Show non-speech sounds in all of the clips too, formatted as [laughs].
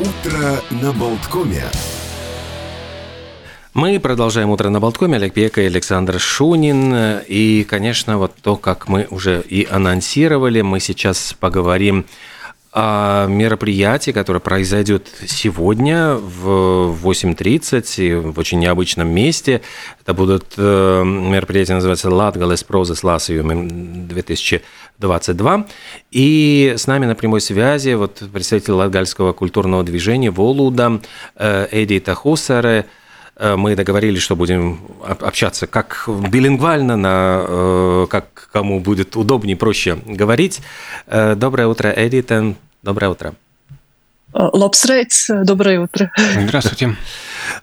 Утро на Болткоме. Мы продолжаем «Утро на Болткоме». Олег Пека и Александр Шунин. И, конечно, вот то, как мы уже и анонсировали, мы сейчас поговорим о мероприятии, которое произойдет сегодня в 8.30 в очень необычном месте. Это будут э, мероприятие, называется «Латгалес проза с Ласиюми 2022». И с нами на прямой связи вот представитель латгальского культурного движения «Волуда» э, Эдита Хусаре – Э, мы договорились, что будем общаться как билингвально, на, э, как кому будет удобнее, проще говорить. Э, доброе утро, Эдитен. Доброе утро. Лобсрейц, доброе утро. Здравствуйте.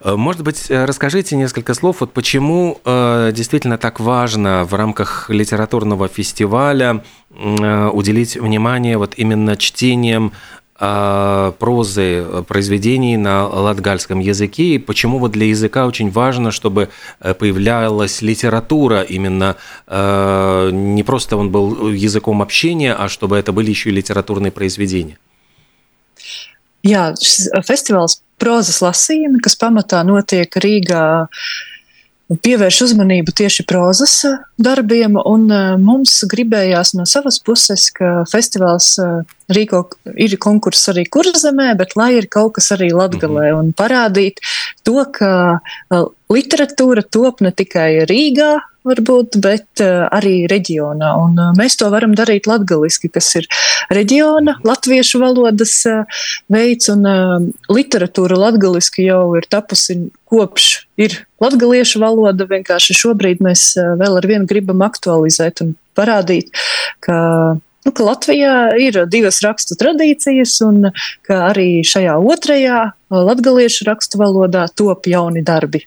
Может быть, расскажите несколько слов, вот почему действительно так важно в рамках литературного фестиваля уделить внимание вот именно чтением прозы, э, произведений на латгальском языке, и почему вот для языка очень важно, чтобы э, появлялась литература именно, э, не просто он был языком общения, а чтобы это были еще и литературные произведения. Jā, šis festivāls prozas lasījumi, kas pamatā notiek Rīgā pievērš uzmanību tieši prozas eh, darbiem, un eh, mums gribējās no savas puses, ka festivāls eh, rīko ir konkurss arī kurzemē, bet lai ir kaut kas arī latgalē mhm. un parādīt to, ka literatūra top ne tikai Rīgā, varbūt, bet uh, arī reģionā. Un, uh, mēs to varam darīt latgaliski, kas ir reģiona, latviešu valodas uh, veids, un literatūra latgaliski jau ir tapusi kopš ir latgaliešu valoda. Vienkārši šobrīd mēs vēl ar vienu gribam aktualizēt un parādīt, ka nu, ka Latvijā ir divas rakstu tradīcijas, un ka arī šajā otrajā latviešu rakstu valodā top jauni darbi.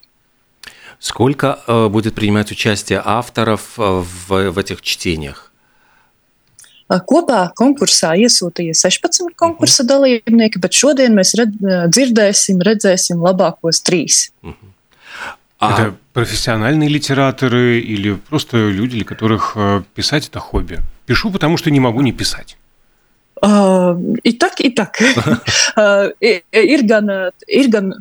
Сколько э, будет принимать участие авторов э, в, в этих чтениях? Kopā konkursā iesūtīja 16 konkursa dalībnieki, bet šodien mēs red, dzirdēsim, redzēsim labākos trīs. А... Это профессиональные литераторы или просто люди, для которых э, писать это хобби? Пишу, потому что не могу не писать. Uh, ir tak, ir tak. uh, ir, gan, ir gan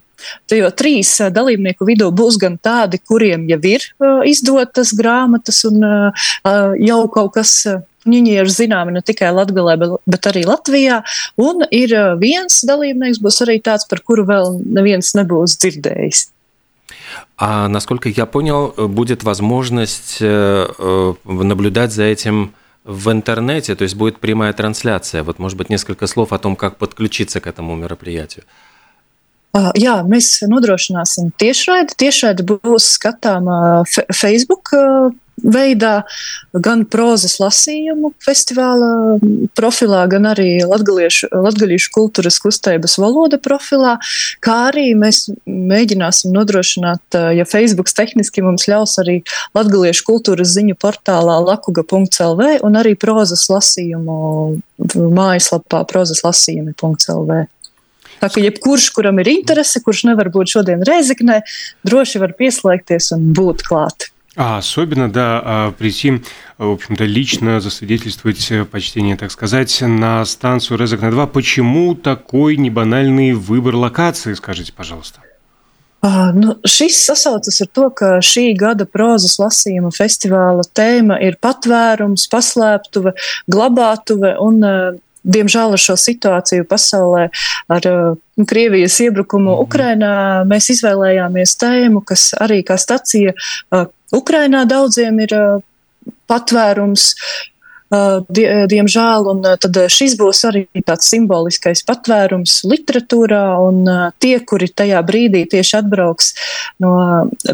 Jo trīs eh, dalībnieku vidū būs gan tādi, kuriem jau ir uh, izdotas grāmatas un uh, jau kaut kas. Uh, Viņi ir zināmi ne tikai Latvijā, bet arī Latvijā. Un ir viens dalībnieks, būs arī tāds, par kuru vēl neviens nebūs dzirdējis. А насколько я понял, будет возможность наблюдать за этим в интернете, то есть будет прямая трансляция. Вот, может быть, несколько слов о том, как подключиться к этому мероприятию. Uh, jā, mēs nodrošināsim tiešraidi. Tiešraidi būs skatāma Facebook uh, veidā, gan prozas lasījumu festivāla profilā, gan arī latgaliešu kultūras kustības valoda profilā, kā arī mēs mēģināsim nodrošināt, uh, ja Facebook tehniski mums ļaus arī latgaliešu kultūras ziņu portālā lakuga.lv un arī prozas lasījumu mājaslapā prozas lasījumi.lv. Tā kā jebkurš, kuram ir interese, kurš nevar būt šodien Reizeknē, droši var pieslēgties un būt klāt. А особенно, да, а, прийти, в общем-то, лично засвидетельствовать почтение, так сказать, на станцию Резекна-2. Почему такой небанальный выбор локации, скажите, пожалуйста? Uh, nu, šis sasaucas ar to, ka šī gada prozas lasījuma festivāla tēma ir patvērums, paslēptuve, glabātuve un uh, diemžēl ar šo situāciju pasaulē, ar uh, Krievijas iebrukumu mm. Ukrainā, mēs izvēlējāmies tēmu, kas arī kā stacija uh, Ukrainā daudziem ir uh, patvērums, diemžēl. Un tad šis būs arī tāds simboliskais patvērums literatūrā, un tie, kuri tajā brīdī tieši atbrauks no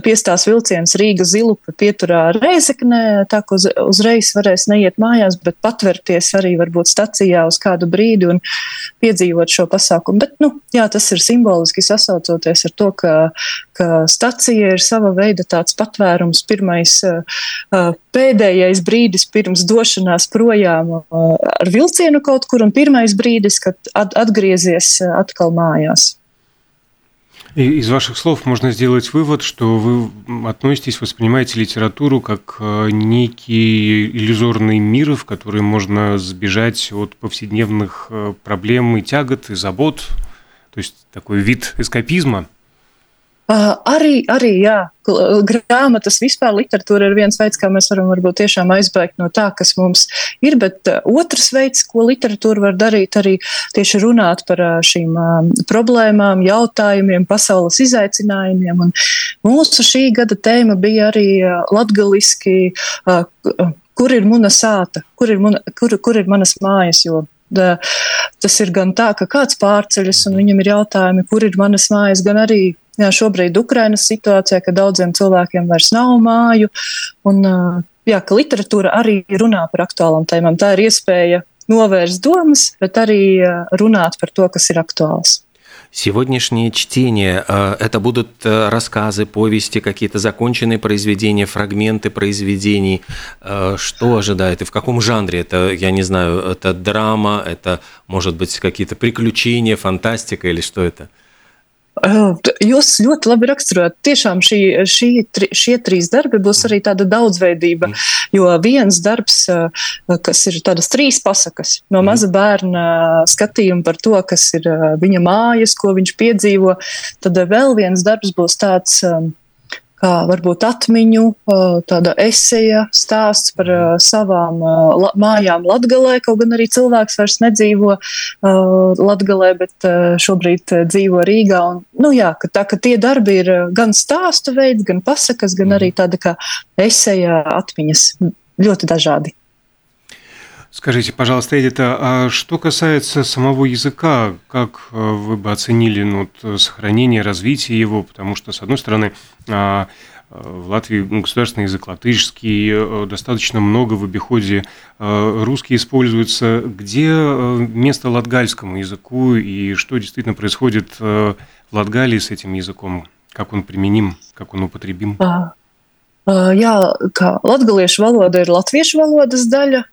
piestās vilciens Rīga Zilupa pieturā Reizeknē, tā ka uz, uzreiz varēs neiet mājās, bet patverties arī varbūt stacijā uz kādu brīdi un piedzīvot šo pasākumu. Bet, nu, jā, tas ir simboliski sasaucoties ar to, ka, ka stacija ir sava veida tāds patvērums, pirmais pēdējais brīdis pirms došanās dodas projām ar vilcienu kaut kur, un pirmais brīdis, kad atgriezies atkal mājās. Из ваших слов можно сделать вывод, что вы относитесь, воспринимаете литературу как некий иллюзорный мир, в который можно сбежать от повседневных проблем и тягот, и забот. То есть такой вид эскапизма. Uh, arī, arī, jā, grāmatas vispār literatūra ir viens veids, kā mēs varam varbūt tiešām aizbēgt no tā, kas mums ir, bet uh, otrs veids, ko literatūra var darīt, arī tieši runāt par uh, šīm uh, problēmām, jautājumiem, pasaules izaicinājumiem. Un mūsu šī gada tēma bija arī latgaliski, kur ir mana sāta, kur ir, muna, kur, kur ir manas mājas, jo Tas ir gan tā, ka kāds pārceļas un viņam ir jautājumi, kur ir manas mājas, gan arī jā, šobrīd Ukrainas situācijā, ka daudziem cilvēkiem vairs nav māju. Un, jā, ka literatūra arī runā par aktuālām tēmām. Tā ir iespēja novērst domas, bet arī runāt par to, kas ir aktuāls. Сегодняшнее чтение – это будут рассказы, повести, какие-то законченные произведения, фрагменты произведений. Что ожидает и в каком жанре? Это, я не знаю, это драма, это, может быть, какие-то приключения, фантастика или что это? – Jūs ļoti labi raksturojat. Tiešām šī, šī, tri, šie trīs darbi būs arī tāda daudzveidība. Mm. Jo viens darbs, kas ir tādas trīs pasakas, no mm. maza bērna skatījuma par to, kas ir viņa mājas, ko viņš piedzīvo, tad vēl viens darbs būs tāds kā varbūt atmiņu, tāda eseja stāsts par savām mājām Latgalē, kaut gan arī cilvēks vairs nedzīvo Latgalē, bet šobrīd dzīvo Rīgā. Un, nu jā, ka tā, ka tie darbi ir gan stāstu veids, gan pasakas, gan arī tāda kā eseja atmiņas ļoti dažādi. Скажите, пожалуйста, Эдита, а что касается самого языка, как вы бы оценили ну, сохранение, развитие его? Потому что, с одной стороны, а, в Латвии ну, государственный язык латышский, э, достаточно много в обиходе э, русский используется. Где э, место латгальскому языку и что действительно происходит в Латгалии с этим языком? Как он применим, как он употребим? А, Jā, kā latviešu valoda ir latviešu valodas daļa,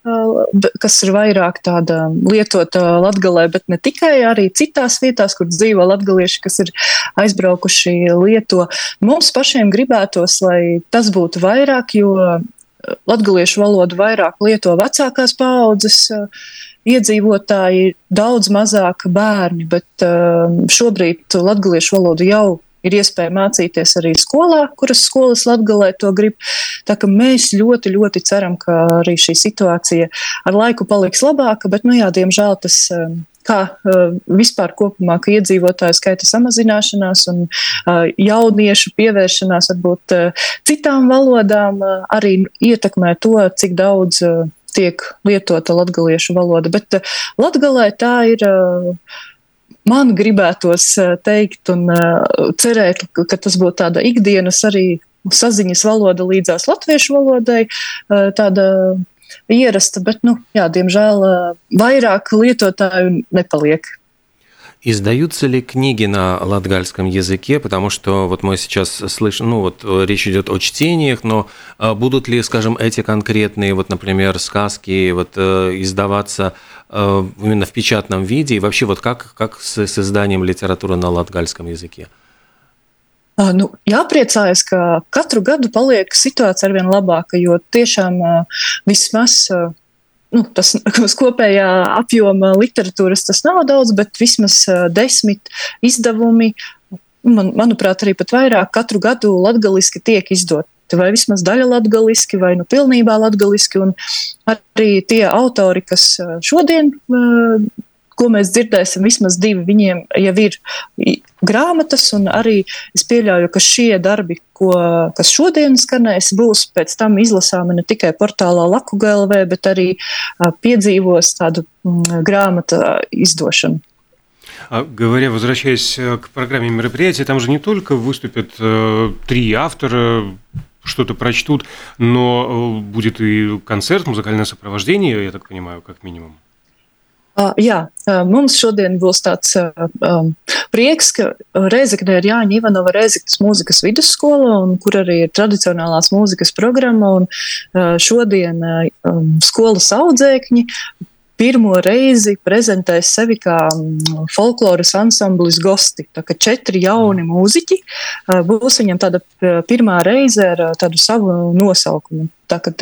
kas ir vairāk tāda lietota latgalē, bet ne tikai, arī citās vietās, kur dzīvo latgalieši, kas ir aizbraukuši lieto. Mums pašiem gribētos, lai tas būtu vairāk, jo latgaliešu valodu vairāk lieto vecākās paaudzes iedzīvotāji, daudz mazāk bērni, bet šobrīd latgaliešu valodu jau ir iespēja mācīties arī skolā, kuras skolas latgalē to grib. Tā ka mēs ļoti, ļoti ceram, ka arī šī situācija ar laiku paliks labāka, bet, nu jā, diemžēl tas um, kā uh, vispār kopumā, ka iedzīvotāju skaita samazināšanās un uh, jauniešu pievēršanās varbūt uh, citām valodām uh, arī ietekmē to, cik daudz uh, tiek lietota latgaliešu valoda. Bet uh, latgalē tā ir. Man gribētos eh, teikt un eh, cerēt, ka tas būtu tāda ikdienas arī saziņas valoda līdzās latviešu valodai, eh, tāda ierasta, bet, nu, jā, diemžēl vairāk lietotāju nepaliek. Издаются ли книги на латгальском языке? Потому что вот мы сейчас слышим, ну вот речь идет о чтениях, но будут ли, скажем, эти конкретные, вот, например, сказки вот, издаваться именно в печатном виде? И вообще вот как, как с, с изданием литературы на латгальском языке? Nu, jāpriecājas, ka katru gadu paliek situācija arvien labāka, jo tiešām vismaz nu, tas [laughs] uz kopējā apjoma literatūras tas nav daudz, bet vismaz desmit izdevumi, man, manuprāt, arī pat vairāk katru gadu latgaliski tiek izdot. Vai vismaz daļa latviešu, vai nu pilnībā latviešu. Arī tie autori, kas šodien ko mēs dzirdēsim, vismaz divi viņiem jau ir grāmatas, un arī es pieļauju, ka šie darbi, ko, kas šodien skanēs, būs pēc tam izlasāmi ne tikai portālā Laku GLV, bet arī piedzīvos tādu grāmatu izdošanu. Говоря, возвращаясь к программе мероприятия, там же не только выступят э, три автора, что-то прочтут, но будет и концерт, музыкальное сопровождение, я так понимаю, как минимум. Uh, jā, uh, mums šodien būs tāds uh, um, prieks, ka Reizekne ir Jāņa Ivanova Reizeknes mūzikas vidusskola, un kur arī ir tradicionālās mūzikas programma, un uh, šodien uh, um, skolas audzēkņi pirmo reizi prezentēs sevi kā mm, folkloras ansamblis gosti. Tā kā četri jauni mūziķi būs viņam tāda pirmā reize ar tādu savu nosaukumu. Tā kā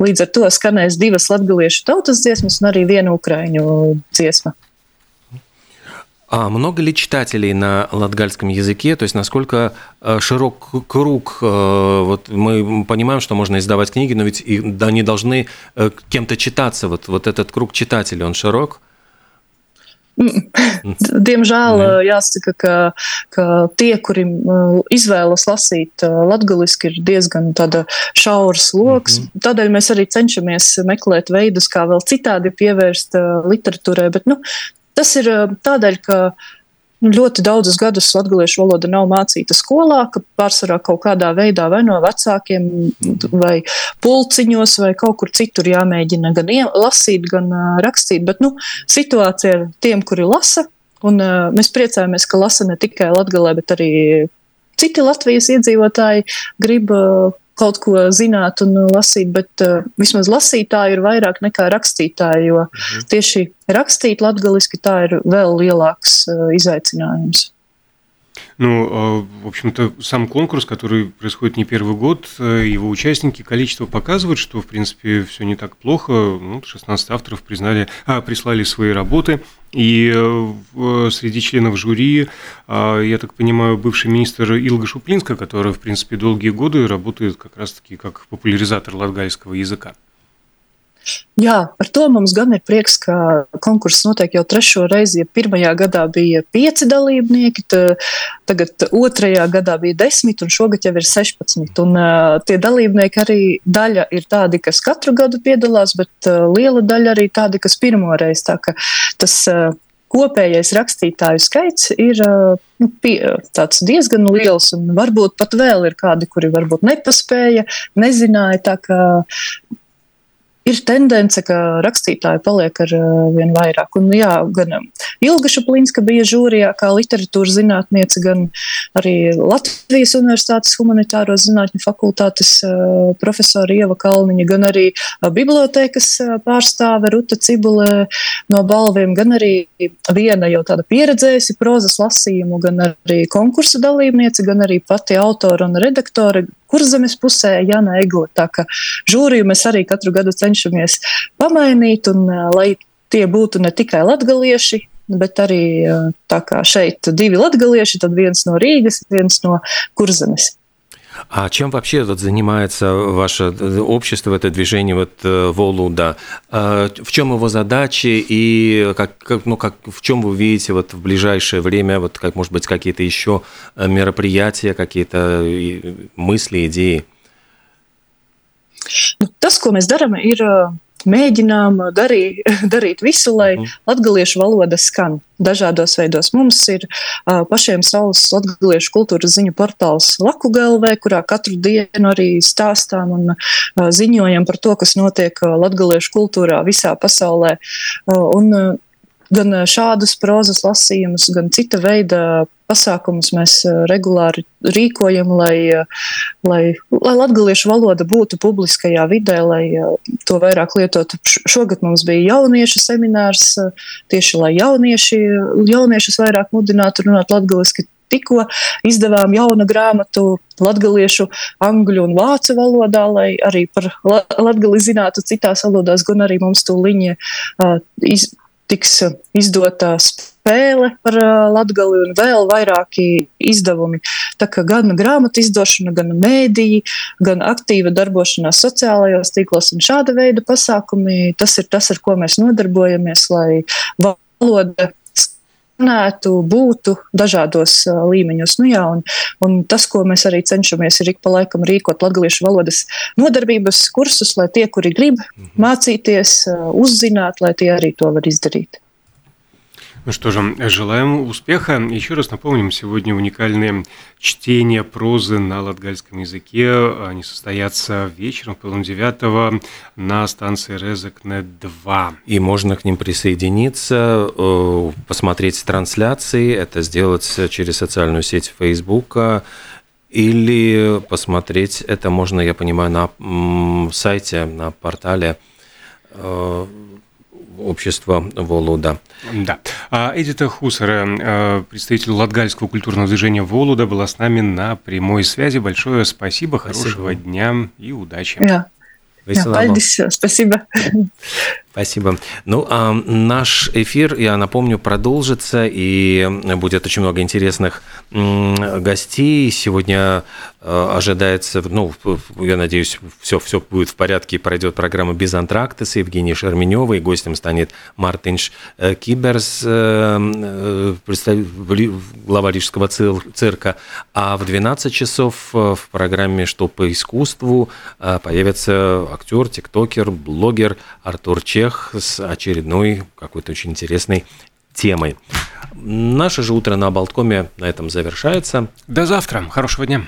līdz ar to skanēs divas latgaliešu tautas dziesmas un arī viena ukraiņu dziesma. А много ли читателей на латгальском языке? То есть насколько э, широк круг? Э, вот мы понимаем, что можно издавать книги, но ведь они должны э, кем-то читаться. Вот, вот этот круг читателей, он широк? Diemžēl [laughs] mm. jāsaka, ka, ka tie, kuri izvēlas lasīt latviešu, ir diezgan šaurs lokus. Mm -hmm. Tādēļ mēs arī cenšamies meklēt veidus, kā vēl citādi pievērst literatūrai. Bet, nu, tas ir tādēļ, ka Nu, ļoti daudzus gadus latviešu valoda nav mācīta skolā, ka pārsvarā kaut kādā veidā vai no vecākiem, vai pulciņos, vai kaut kur citur jāmēģina gan lasīt, gan rakstīt. Bet nu, situācija ar tiem, kuri lasa, un mēs priecājamies, ka lasa ne tikai Latvijā, bet arī citi Latvijas iedzīvotāji grib kaut ko zināt un lasīt, bet uh, vismaz lasītāji ir vairāk nekā rakstītāji, jo mhm. tieši rakstīt latgaliski tā ir vēl lielāks uh, izaicinājums. Ну, а, в общем-то, сам конкурс, который происходит не первый год, э, его участники, количество показывает, что, в принципе, все не так плохо. Ну, 16 авторов признали, а, прислали свои работы. И э, среди членов жюри, а, я так понимаю, бывший министр Илга Шуплинска, которая, в принципе, долгие годы работает как раз-таки как популяризатор латгальского языка. Jā, par to mums gan ir prieks, ka konkurss notiek jau trešo reizi. Ja pirmajā gadā bija pieci dalībnieki, tagad otrajā gadā bija desmit, un šogad jau ir 16. Un, uh, tie dalībnieki arī daļa ir tādi, kas katru gadu piedalās, bet uh, liela daļa arī tādi, kas pirmo reizi. Tā, tas uh, kopējais rakstītāju skaits ir nu, pie, diezgan liels, un varbūt pat vēl ir kādi, kuri varbūt nepaspēja, nezināja. Ir tendence, ka rakstītāji paliek ar uh, vien vairāk. Un, jā, gan um, Ilga Šaplinska bija žūrijā kā literatūras zinātniece, gan arī Latvijas Universitātes humanitāro zinātņu fakultātes uh, profesora Ieva Kalniņa, gan arī uh, bibliotekas pārstāve Ruta Cibulē no balviem, gan arī viena jau tāda pieredzējusi prozas lasījumu, gan arī konkursu dalībniece, gan arī pati autora un redaktore Kurzemes pusē Jana Egla. Tā kā žūriju mēs arī katru gadu cenšamies pamainīt, un lai tie būtu ne tikai latgalieši, bet arī tā kā šeit divi latgalieši, tad viens no Rīgas, viens no Kurzemes. А чем вообще вот занимается ваше общество, это движение вот э, Волуда? А в чем его задачи и как, как, ну, как, в чем вы видите вот в ближайшее время, вот как, может быть, какие-то еще э, мероприятия, какие-то мысли, идеи? Tas, ko mēs darām, ir mēģinām darī, [laughs] darīt visu, lai mm. latviešu valoda skan dažādos veidos. Mums ir uh, pašiem savs latviešu kultūras ziņu portāls Laku galvē, kurā katru dienu arī stāstām un uh, ziņojam par to, kas notiek uh, latviešu kultūrā visā pasaulē. Uh, un, uh, gan šādus prozas lasījumus, gan cita veida pasākumus mēs regulāri rīkojam, lai, lai, lai latviešu valoda būtu publiskajā vidē, lai to vairāk lietotu. Šogad mums bija jauniešu seminārs, tieši lai jaunieši, jauniešus vairāk mudinātu runāt latviešu. Tikko izdevām jaunu grāmatu latviešu, angļu un vācu valodā, lai arī par latgali zinātu citās valodās, gan arī mums to liņa uh, iz, tiks izdota spēle par latgali un vēl vairāki izdevumi. Tā kā gan grāmatu izdošana, gan mēdīji, gan aktīva darbošanās sociālajos tīklos un šāda veida pasākumi, tas ir tas, ar ko mēs nodarbojamies, lai valoda skanētu, būtu dažādos līmeņos. Nu, jā, un, un tas, ko mēs arī cenšamies, ir ik pa laikam rīkot latviešu valodas nodarbības kursus, lai tie, kuri grib mhm. mācīties, uzzināt, lai tie arī to var izdarīt. Ну что же, желаем успеха. Еще раз напомним, сегодня уникальные чтения прозы на латгальском языке. Они состоятся вечером в половине девятого на станции Резекнет-2. И можно к ним присоединиться, э, посмотреть трансляции, это сделать через социальную сеть Фейсбука, или посмотреть это можно, я понимаю, на сайте, на портале э, общества Волуда. Да. А Эдита Хусера, э, представитель Латгальского культурного движения Волуда, была с нами на прямой связи. Большое спасибо, хорошего спасибо. дня и удачи. Да. Paldies, спасибо. Спасибо. Ну, а наш эфир, я напомню, продолжится, и будет очень много интересных гостей. Сегодня э, ожидается, ну, я надеюсь, все, все будет в порядке, и пройдет программа «Без антракта» с Евгенией Шерменевой. Гостем станет Мартинш э, Киберс, э, глава Рижского цирка. А в 12 часов в программе «Что по искусству» появится актер, тиктокер, блогер Артур Чех, всех с очередной какой-то очень интересной темой. Наше же утро на Болткоме на этом завершается. До завтра. Хорошего дня.